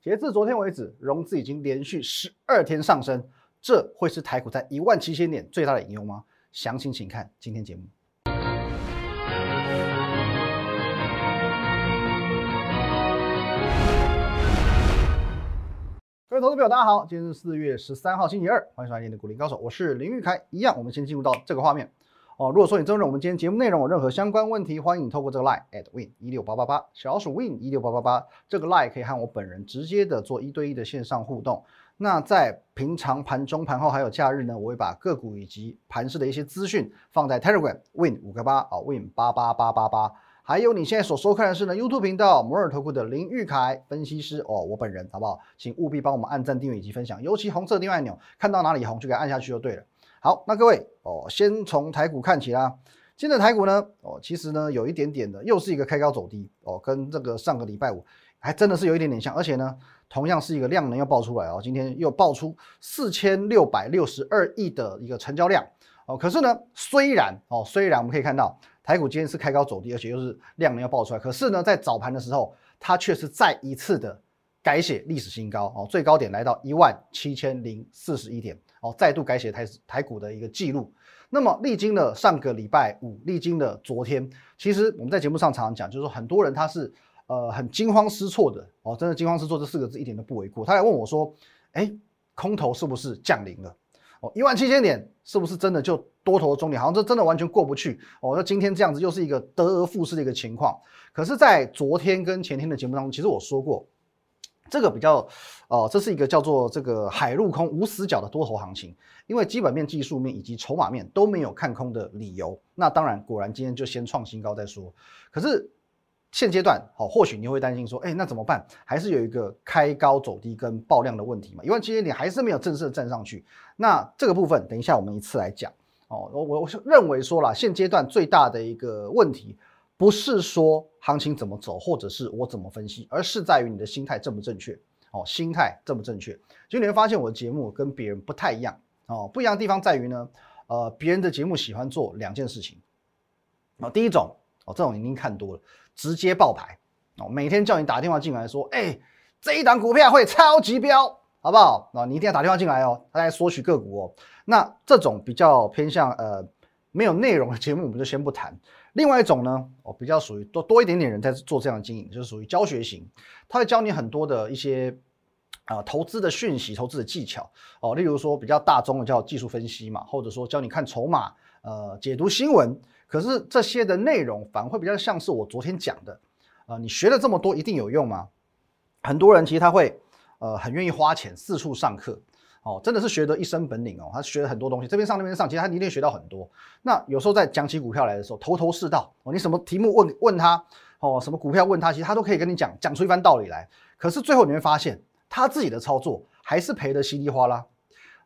截至昨天为止，融资已经连续十二天上升，这会是台股在一万七千点最大的隐忧吗？详情请看今天节目。各位投资朋友，大家好，今天是四月十三号，星期二，欢迎收看今天的股林高手，我是林玉凯。一样，我们先进入到这个画面哦。如果说你针对我们今天节目内容有任何相关问题，欢迎透过这个 line at win 一六八八八，小老鼠 win 一六八八八，这个 line 可以和我本人直接的做一对一的线上互动。那在平常盘中、盘后还有假日呢，我会把个股以及盘市的一些资讯放在 Telegram win 五个八啊 win 八八八八八。还有你现在所收看的是呢 YouTube 频道摩尔投顾的林玉凯分析师哦，我本人好不好？请务必帮我们按赞、订阅以及分享，尤其红色订阅按钮，看到哪里红就给按下去就对了。好，那各位哦，先从台股看起啦。今天的台股呢，哦，其实呢有一点点的，又是一个开高走低哦，跟这个上个礼拜五还真的是有一点点像，而且呢，同样是一个量能要爆出来哦，今天又爆出四千六百六十二亿的一个成交量哦。可是呢，虽然哦，虽然我们可以看到。台股今天是开高走低，而且又是量能要爆出来。可是呢，在早盘的时候，它却是再一次的改写历史新高哦，最高点来到一万七千零四十一点哦，再度改写台台股的一个记录。那么历经了上个礼拜五，历经了昨天，其实我们在节目上常常讲，就是说很多人他是呃很惊慌失措的哦，真的惊慌失措这四个字一点都不为过。他还问我说，哎，空头是不是降临了？哦，一万七千点是不是真的就多头的终点？好像这真的完全过不去哦。那今天这样子又是一个得而复失的一个情况。可是，在昨天跟前天的节目当中，其实我说过，这个比较，哦，这是一个叫做这个海陆空无死角的多头行情，因为基本面、技术面以及筹码面都没有看空的理由。那当然，果然今天就先创新高再说。可是。现阶段，好，或许你会担心说，哎，那怎么办？还是有一个开高走低跟爆量的问题嘛？一万七千点还是没有正式的站上去。那这个部分，等一下我们一次来讲。哦，我我是认为说了，现阶段最大的一个问题，不是说行情怎么走，或者是我怎么分析，而是在于你的心态正不正确。哦，心态正不正确？就你会发现我的节目跟别人不太一样。哦，不一样的地方在于呢，呃，别人的节目喜欢做两件事情。哦，第一种，哦，这种已经看多了。直接爆牌哦！每天叫你打电话进来，说：“哎，这一档股票会超级飙，好不好？”啊，你一定要打电话进来哦，他来索取个股哦。那这种比较偏向呃没有内容的节目，我们就先不谈。另外一种呢，哦，比较属于多多一点点人在做这样的经营，就是属于教学型，他会教你很多的一些啊投资的讯息、投资的技巧哦。例如说比较大宗的叫技术分析嘛，或者说教你看筹码、呃解读新闻。可是这些的内容反而会比较像是我昨天讲的，呃，你学了这么多一定有用吗？很多人其实他会，呃，很愿意花钱四处上课，哦，真的是学得一身本领哦，他学了很多东西，这边上那边上，其实他一定学到很多。那有时候在讲起股票来的时候，头头是道哦，你什么题目问问他，哦，什么股票问他，其实他都可以跟你讲讲出一番道理来。可是最后你会发现，他自己的操作还是赔得稀里哗啦。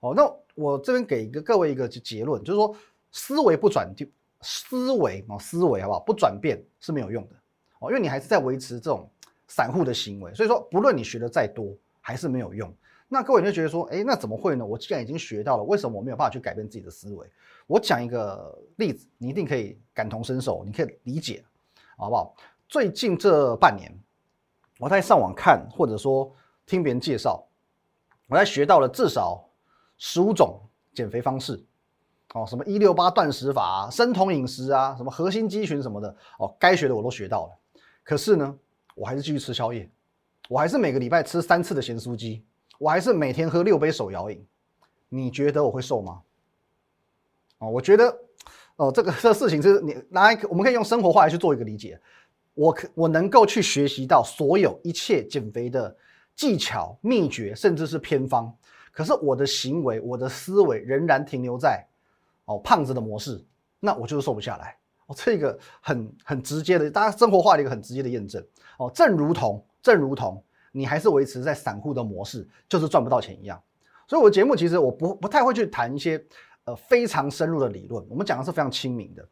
哦，那我这边给一个各位一个结论，就是说思维不转就。思维哦，思维好不好？不转变是没有用的哦，因为你还是在维持这种散户的行为，所以说不论你学的再多，还是没有用。那各位你就觉得说，哎，那怎么会呢？我既然已经学到了，为什么我没有办法去改变自己的思维？我讲一个例子，你一定可以感同身受，你可以理解，好不好？最近这半年，我在上网看或者说听别人介绍，我在学到了至少十五种减肥方式。哦，什么一六八断食法、生酮饮食啊，什么核心肌群什么的，哦，该学的我都学到了。可是呢，我还是继续吃宵夜，我还是每个礼拜吃三次的咸酥鸡，我还是每天喝六杯手摇饮。你觉得我会瘦吗？哦，我觉得，哦，这个这事情是你拿，我们可以用生活化来去做一个理解。我可我能够去学习到所有一切减肥的技巧、秘诀，甚至是偏方。可是我的行为、我的思维仍然停留在。哦，胖子的模式，那我就是瘦不下来。哦，这个很很直接的，大家生活化的一个很直接的验证。哦，正如同正如同你还是维持在散户的模式，就是赚不到钱一样。所以，我的节目其实我不不太会去谈一些呃非常深入的理论，我们讲的是非常亲民的。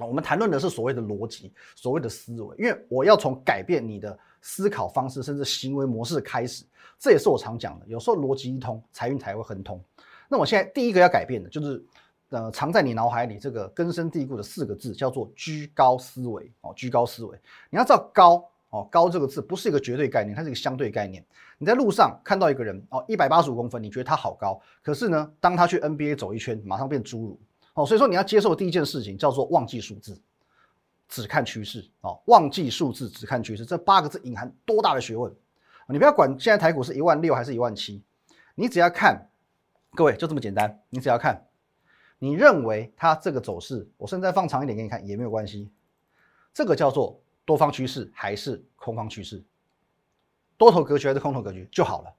我们谈论的是所谓的逻辑，所谓的思维，因为我要从改变你的思考方式，甚至行为模式开始。这也是我常讲的，有时候逻辑一通，财运才会亨通。那我现在第一个要改变的就是。呃，藏在你脑海里这个根深蒂固的四个字叫做居高思维哦，居高思维。你要知道高哦，高这个字不是一个绝对概念，它是一个相对概念。你在路上看到一个人哦，一百八十五公分，你觉得他好高，可是呢，当他去 NBA 走一圈，马上变侏儒哦。所以说你要接受第一件事情叫做忘记数字，只看趋势哦。忘记数字，只看趋势，这八个字隐含多大的学问？你不要管现在台股是一万六还是一万七，你只要看，各位就这么简单，你只要看，你认为它这个走势，我现在放长一点给你看也没有关系，这个叫做。多方趋势还是空方趋势？多头格局还是空头格局就好了，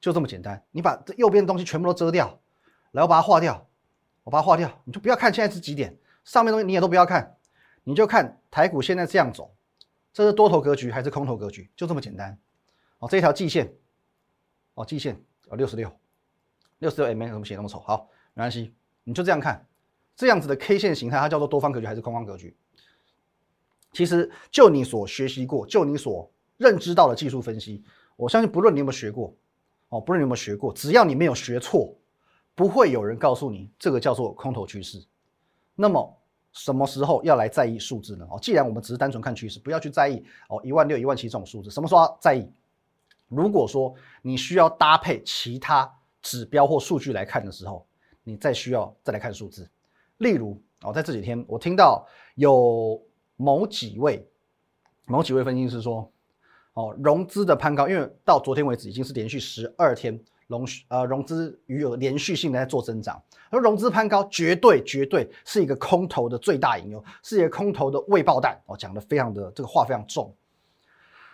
就这么简单。你把这右边的东西全部都遮掉，然后把它划掉，我把它划掉，你就不要看现在是几点，上面东西你也都不要看，你就看台股现在这样走，这是多头格局还是空头格局？就这么简单。哦，这一条季线，哦，季线哦，六十六，六十六 MA 怎么写那么丑？好，没关系，你就这样看，这样子的 K 线形态，它叫做多方格局还是空方格局？其实，就你所学习过，就你所认知到的技术分析，我相信不论你有没有学过，哦，不论你有没有学过，只要你没有学错，不会有人告诉你这个叫做空头趋势。那么，什么时候要来在意数字呢？哦，既然我们只是单纯看趋势，不要去在意哦一万六、一万七这种数字。什么时候要在意？如果说你需要搭配其他指标或数据来看的时候，你再需要再来看数字。例如，哦，在这几天我听到有。某几位，某几位分析师说，哦，融资的攀高，因为到昨天为止已经是连续十二天融呃融资余额连续性的在做增长，而融资攀高绝对绝对是一个空头的最大隐忧，是一个空头的未爆弹哦，讲的非常的这个话非常重。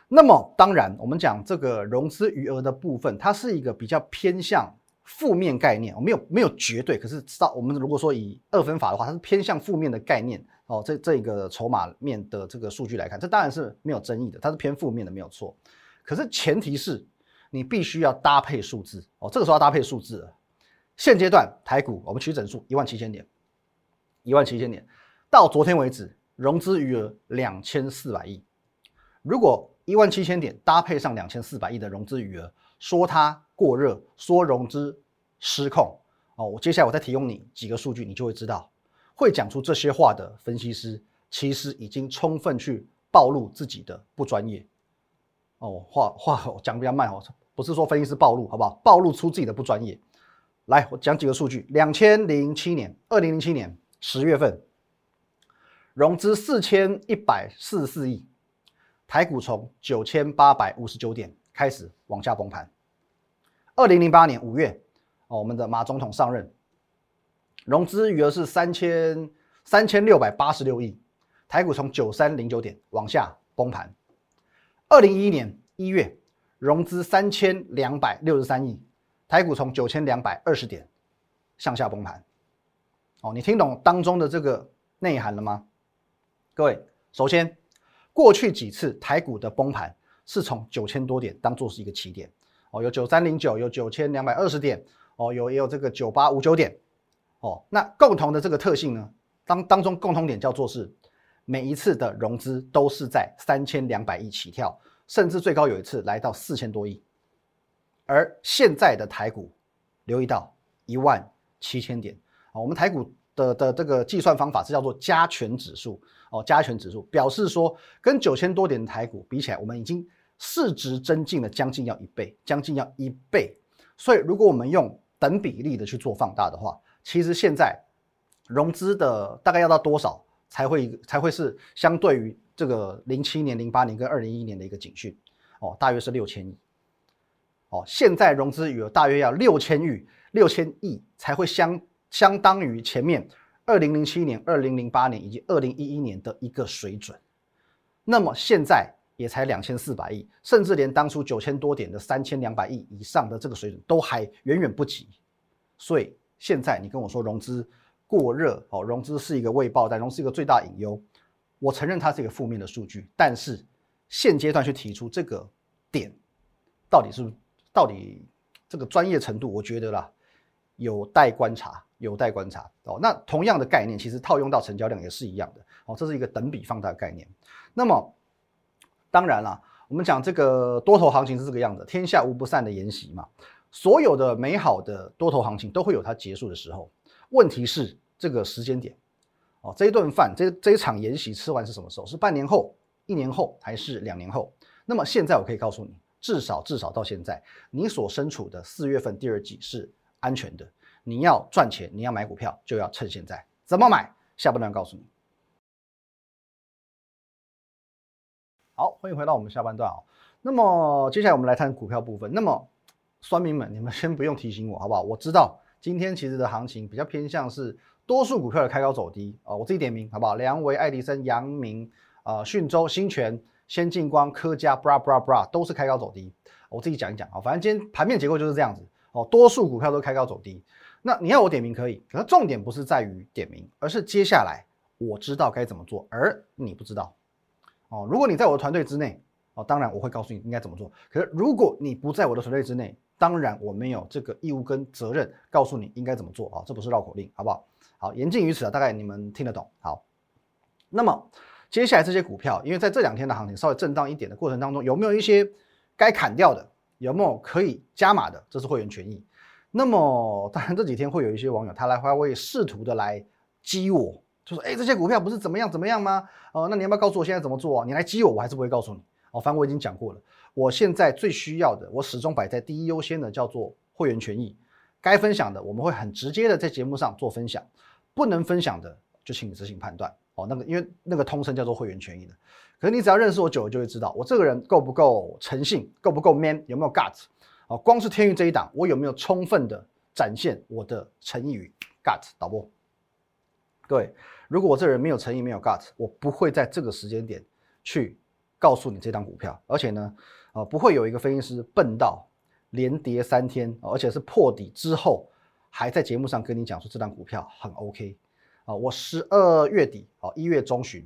那么当然，我们讲这个融资余额的部分，它是一个比较偏向。负面概念，我没有没有绝对，可是知道我们如果说以二分法的话，它是偏向负面的概念哦。这这个筹码面的这个数据来看，这当然是没有争议的，它是偏负面的，没有错。可是前提是你必须要搭配数字哦，这个时候要搭配数字了。现阶段台股我们取整数一万七千点，一万七千点到昨天为止融资余额两千四百亿，如果一万七千点搭配上两千四百亿的融资余额。说它过热，说融资失控哦。我接下来我再提供你几个数据，你就会知道，会讲出这些话的分析师，其实已经充分去暴露自己的不专业哦。话话讲比较慢哦，不是说分析师暴露，好不好？暴露出自己的不专业。来，我讲几个数据：两千零七年，二零零七年十月份，融资四千一百四十四亿，台股从九千八百五十九点。开始往下崩盘。二零零八年五月，哦，我们的马总统上任，融资余额是三千三千六百八十六亿，台股从九三零九点往下崩盘。二零一一年一月，融资三千两百六十三亿，台股从九千两百二十点向下崩盘。哦，你听懂当中的这个内涵了吗？各位，首先，过去几次台股的崩盘。是从九千多点当做是一个起点哦，有九三零九，有九千两百二十点哦，有也有这个九八五九点哦。那共同的这个特性呢，当当中共同点叫做是每一次的融资都是在三千两百亿起跳，甚至最高有一次来到四千多亿。而现在的台股，留意到一万七千点啊，我们台股的的这个计算方法是叫做加权指数哦，加权指数表示说跟九千多点的台股比起来，我们已经。市值增进了将近要一倍，将近要一倍。所以，如果我们用等比例的去做放大的话，其实现在融资的大概要到多少才会才会是相对于这个零七年、零八年跟二零一一年的一个警讯哦，大约是六千亿哦。现在融资余额大约要六千亿，六千亿才会相相当于前面二零零七年、二零零八年以及二零一一年的一个水准。那么现在。也才两千四百亿，甚至连当初九千多点的三千两百亿以上的这个水准都还远远不及。所以现在你跟我说融资过热哦，融资是一个未爆弹，融资是一个最大隐忧。我承认它是一个负面的数据，但是现阶段去提出这个点，到底是到底这个专业程度，我觉得啦有待观察，有待观察哦。那同样的概念，其实套用到成交量也是一样的哦，这是一个等比放大的概念。那么。当然了，我们讲这个多头行情是这个样子，天下无不散的筵席嘛。所有的美好的多头行情都会有它结束的时候。问题是这个时间点，哦，这一顿饭，这这一场筵席吃完是什么时候？是半年后、一年后还是两年后？那么现在我可以告诉你，至少至少到现在，你所身处的四月份第二季是安全的。你要赚钱，你要买股票，就要趁现在。怎么买？下半段告诉你。好，欢迎回到我们下半段啊。那么接下来我们来看股票部分。那么，酸民们，你们先不用提醒我，好不好？我知道今天其实的行情比较偏向是多数股票的开高走低啊。我自己点名，好不好？良维、爱迪生、阳明、啊讯州、新泉、先进光、科嘉、bra bra bra 都是开高走低。我自己讲一讲啊，反正今天盘面结构就是这样子哦，多数股票都开高走低。那你要我点名可以，可是重点不是在于点名，而是接下来我知道该怎么做，而你不知道。哦，如果你在我的团队之内，哦，当然我会告诉你应该怎么做。可是如果你不在我的团队之内，当然我没有这个义务跟责任告诉你应该怎么做啊，这不是绕口令，好不好？好，言尽于此啊，大概你们听得懂。好，那么接下来这些股票，因为在这两天的行情稍微震荡一点的过程当中，有没有一些该砍掉的？有没有可以加码的？这是会员权益。那么当然这几天会有一些网友他来会会试图的来激我。就说哎，这些股票不是怎么样怎么样吗？哦，那你要不要告诉我现在怎么做啊？你来激我，我还是不会告诉你。哦，反正我已经讲过了。我现在最需要的，我始终摆在第一优先的，叫做会员权益。该分享的，我们会很直接的在节目上做分享；不能分享的，就请你自行判断。哦，那个因为那个通称叫做会员权益的。可是你只要认识我久了，就会知道我这个人够不够诚信，够不够 man，有没有 gut？哦，光是天域这一档，我有没有充分的展现我的诚意与 gut？导播。各位，如果我这人没有诚意、没有 gut，我不会在这个时间点去告诉你这张股票。而且呢，呃，不会有一个分析师笨到连跌三天，而且是破底之后，还在节目上跟你讲说这张股票很 OK 啊。我十二月底哦，一月中旬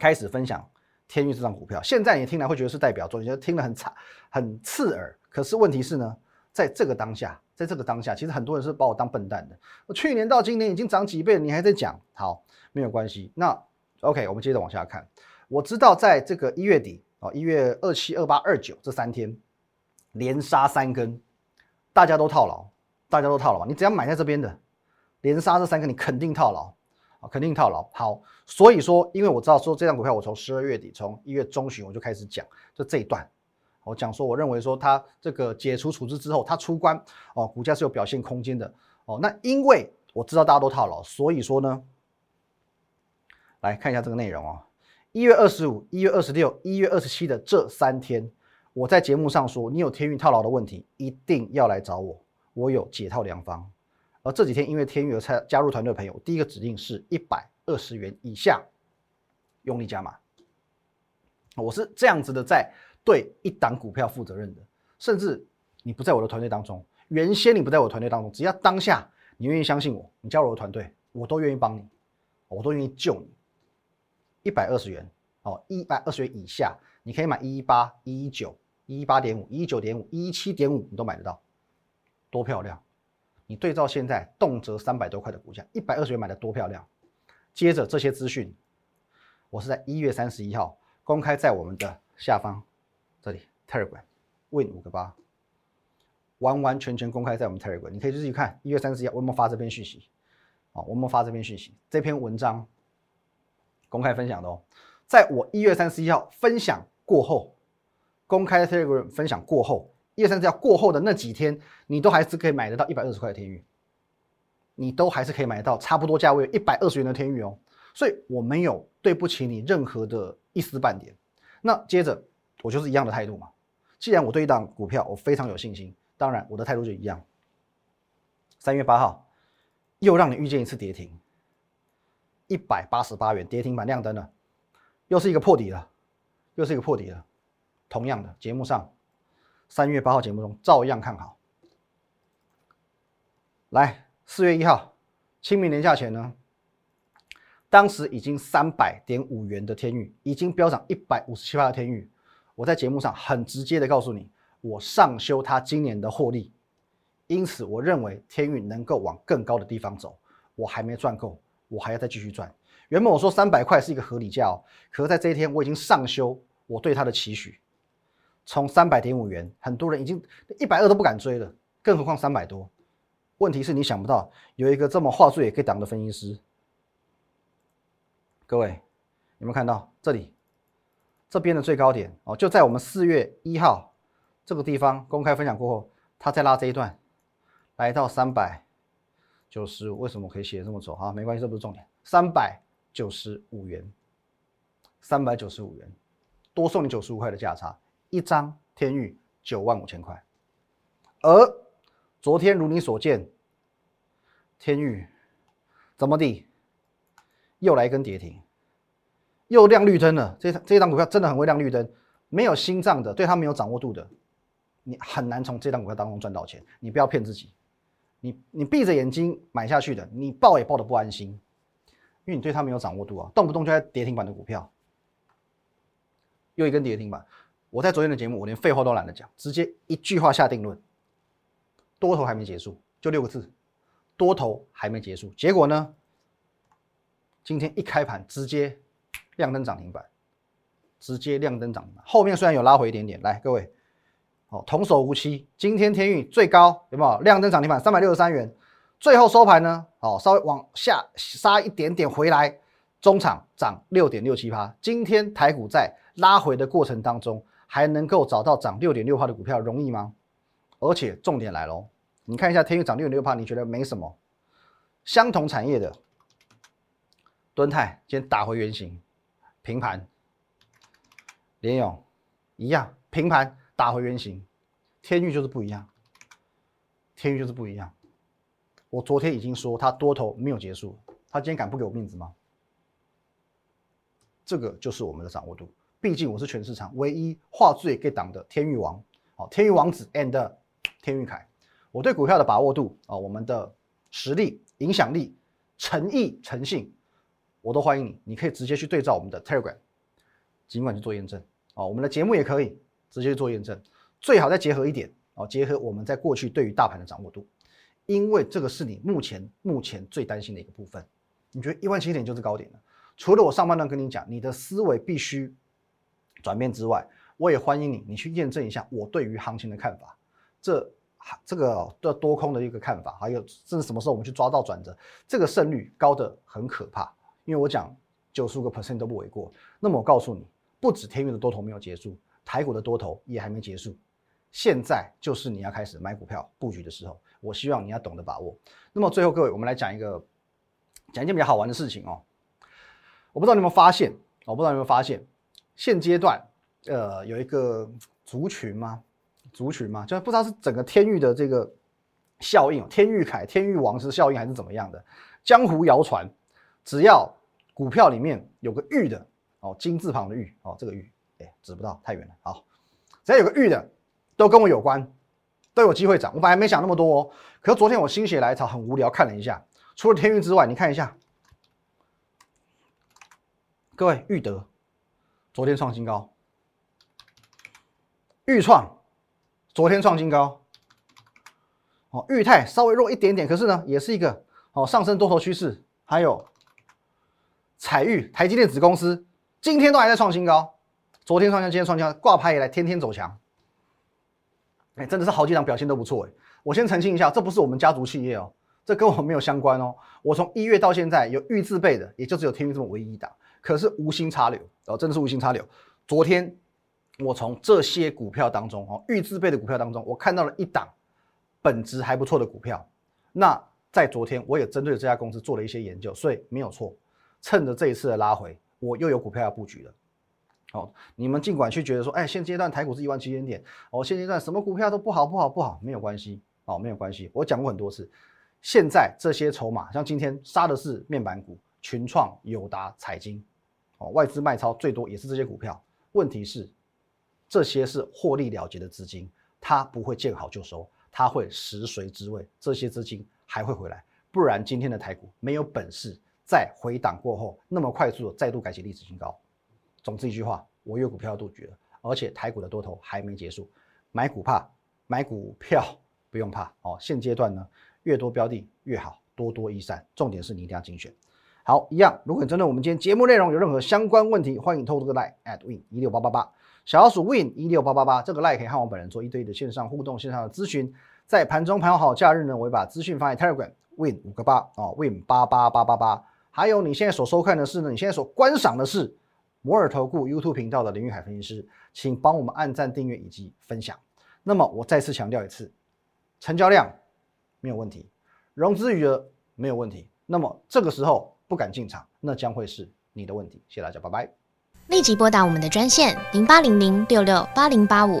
开始分享天运这张股票，现在你听来会觉得是代表作，你觉得听得很差、很刺耳。可是问题是呢，在这个当下。在这个当下，其实很多人是把我当笨蛋的。我去年到今年已经涨几倍了，你还在讲？好，没有关系。那 OK，我们接着往下看。我知道在这个一月底啊，一月二七、二八、二九这三天连杀三根，大家都套牢，大家都套牢。你只要买在这边的，连杀这三根，你肯定套牢啊，肯定套牢。好，所以说，因为我知道说这张股票，我从十二月底，从一月中旬我就开始讲，就这一段。我讲说，我认为说它这个解除处置之后，它出关哦，股价是有表现空间的哦。那因为我知道大家都套牢，所以说呢，来看一下这个内容哦。一月二十五、一月二十六、一月二十七的这三天，我在节目上说，你有天运套牢的问题，一定要来找我，我有解套良方。而这几天因为天运而加加入团队的朋友，第一个指令是一百二十元以下用力加码，我是这样子的在。对一档股票负责任的，甚至你不在我的团队当中，原先你不在我团队当中，只要当下你愿意相信我，你加入我的团队，我都愿意帮你，我都愿意救你。一百二十元哦，一百二十元以下，你可以买一一八、一一九、一一八点五、一一九点五、一一七点五，你都买得到，多漂亮！你对照现在动辄三百多块的股价，一百二十元买的多漂亮。接着这些资讯，我是在一月三十一号公开在我们的下方。这里 Telegram Win 五个八，完完全全公开在我们 Telegram，你可以自己看。一月三十一号我们发这篇讯息，啊，我们发这篇讯息，这篇文章公开分享的哦。在我一月三十一号分享过后，公开 Telegram 分享过后，一月三十一号过后的那几天，你都还是可以买得到一百二十块的天域，你都还是可以买得到差不多价位一百二十元的天域哦。所以我没有对不起你任何的一丝半点。那接着。我就是一样的态度嘛。既然我对一档股票我非常有信心，当然我的态度就一样。三月八号又让你遇见一次跌停，一百八十八元跌停板亮灯了，又是一个破底了，又是一个破底了。同样的节目上，三月八号节目中照样看好。来，四月一号清明年假前呢，当时已经三百点五元的天域，已经飙涨一百五十七八的天域。我在节目上很直接的告诉你，我上修它今年的获利，因此我认为天运能够往更高的地方走。我还没赚够，我还要再继续赚。原本我说三百块是一个合理价哦，可是在这一天我已经上修我对它的期许，从三百点五元，很多人已经一百二都不敢追了，更何况三百多。问题是你想不到有一个这么话术也可以挡的分析师。各位有没有看到这里？这边的最高点哦，就在我们四月一号这个地方公开分享过后，它再拉这一段，来到三百九十五。为什么可以写这么丑？哈，没关系，这不是重点。三百九十五元，三百九十五元，多送你九十五块的价差，一张天域九万五千块。而昨天如你所见，天域怎么地？又来一根跌停，又亮绿灯了。这这一档股票真的很会亮绿灯，没有心脏的，对它没有掌握度的，你很难从这档股票当中赚到钱。你不要骗自己，你你闭着眼睛买下去的，你抱也抱得不安心，因为你对它没有掌握度啊，动不动就在跌停板的股票，又一根跌停板。我在昨天的节目，我连废话都懒得讲，直接一句话下定论：多头还没结束，就六个字，多头还没结束。结果呢？今天一开盘直接亮灯涨停板，直接亮灯涨停板。后面虽然有拉回一点点，来各位，哦，童叟无欺。今天天运最高有没有亮灯涨停板？三百六十三元。最后收盘呢，哦，稍微往下杀一点点回来，中场涨六点六七趴。今天台股在拉回的过程当中，还能够找到涨六点六趴的股票，容易吗？而且重点来喽，你看一下天运涨六点六趴，你觉得没什么？相同产业的。敦泰今天打回原形，平盘。联勇一样平盘打回原形，天域就是不一样，天域就是不一样。我昨天已经说它多头没有结束，他今天敢不给我面子吗？这个就是我们的掌握度，毕竟我是全市场唯一画最给档的天域王，哦，天域王子 and 天域凯。我对股票的把握度啊，我们的实力、影响力、诚意、诚信。我都欢迎你，你可以直接去对照我们的 Telegram，尽管去做验证哦。我们的节目也可以直接做验证，最好再结合一点哦，结合我们在过去对于大盘的掌握度，因为这个是你目前目前最担心的一个部分。你觉得一万七点就是高点了？除了我上半段跟你讲，你的思维必须转变之外，我也欢迎你，你去验证一下我对于行情的看法。这这个的多空的一个看法，还有甚至什么时候我们去抓到转折，这个胜率高的很可怕。因为我讲九十五个 percent 都不为过，那么我告诉你，不止天运的多头没有结束，台股的多头也还没结束。现在就是你要开始买股票布局的时候，我希望你要懂得把握。那么最后各位，我们来讲一个讲一件比较好玩的事情哦。我不知道你有没有发现，我不知道有没有发现，现阶段呃有一个族群吗？族群吗？就是不知道是整个天域的这个效应，天域凯、天域王是效应还是怎么样的？江湖谣传。只要股票里面有个玉的哦，金字旁的玉哦，这个玉哎，指不到太远了。好，只要有个玉的，都跟我有关，都有机会涨。我本来没想那么多哦，可是昨天我心血来潮，很无聊，看了一下，除了天运之外，你看一下，各位玉德昨天创新高，玉创昨天创新高，哦，玉泰稍微弱一点点，可是呢，也是一个哦上升多头趋势，还有。彩玉，台积电子公司今天都还在创新高，昨天创新，今天创新，挂牌以来天天走强，哎，真的是好几档表现都不错哎。我先澄清一下，这不是我们家族企业哦，这跟我没有相关哦。我从一月到现在有预自备的，也就只有天运这么唯一一档，可是无心插柳哦，真的是无心插柳。昨天我从这些股票当中哦，预自备的股票当中，我看到了一档本质还不错的股票。那在昨天我也针对这家公司做了一些研究，所以没有错。趁着这一次的拉回，我又有股票要布局了。哦，你们尽管去觉得说，哎，现阶段台股是一万七千点，哦，现阶段什么股票都不好，不好，不好，没有关系，哦，没有关系。我讲过很多次，现在这些筹码，像今天杀的是面板股，群创、友达、彩晶，哦，外资卖超最多也是这些股票。问题是，这些是获利了结的资金，它不会见好就收，它会食髓知味，这些资金还会回来，不然今天的台股没有本事。在回档过后，那么快速的再度改写历史新高。总之一句话，我有股票杜绝了，而且台股的多头还没结束。买股怕，买股票不用怕哦。现阶段呢，越多标的越好，多多益善。重点是你一定要精选。好，一样。如果你针对我们今天节目内容有任何相关问题，欢迎透过个 line at win 一六八八八，小老鼠 win 一六八八八，这个 line 可以和我本人做一对一的线上互动、线上的咨询。在盘中盘好假日呢，我会把资讯放在 Telegram win 五个八哦，win 八八八八八。还有你现在所收看的是呢？你现在所观赏的是摩尔投顾 YouTube 频道的林玉海分析师，请帮我们按赞、订阅以及分享。那么我再次强调一次，成交量没有问题，融资余额没有问题。那么这个时候不敢进场，那将会是你的问题。谢谢大家，拜拜。立即拨打我们的专线零八零零六六八零八五